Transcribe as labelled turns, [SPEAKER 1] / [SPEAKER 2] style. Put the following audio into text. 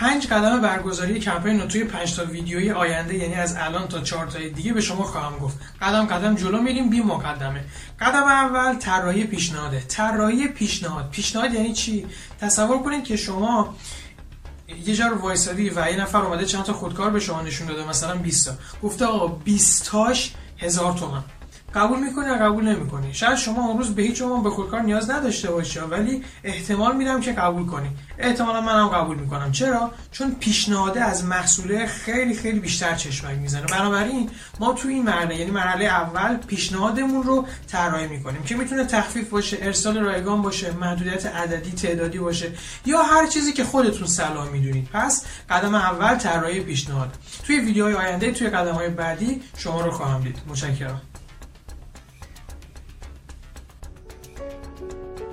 [SPEAKER 1] پنج قدم برگزاری کمپین رو توی پنج تا ویدیوی آینده یعنی از الان تا چهار تای دیگه به شما خواهم گفت. قدم قدم جلو میریم بی مقدمه. قدم اول طراحی پیشنهاده. طراحی پیشنهاد. پیشنهاد یعنی چی؟ تصور کنید که شما یه جا رو وایسادی و یه نفر اومده چند تا خودکار به شما نشون داده مثلا 20 تا. گفته آقا 20 تاش هزار تومن. قبول می‌کنی یا قبول نمی‌کنی؟ شاید شما اون روز به هیچ عنوان به خودکار نیاز نداشته باشی ولی احتمال میدم که قبول کنی. احتمالا منم قبول می‌کنم. چرا؟ چون پیشنهاده از محصوله خیلی خیلی بیشتر چشمک می‌زنه. بنابراین ما تو این مرحله یعنی مرحله اول پیشنهادمون رو طراحی می‌کنیم که می‌تونه تخفیف باشه ارسال رایگان باشه محدودیت عددی تعدادی باشه یا هر چیزی که خودتون صلاح می‌دونید. پس قدم اول طراحی پیشنهاد. توی ویدیوهای آینده توی قدم های بعدی شما رو خواهم دید. متشکرم. Thank you.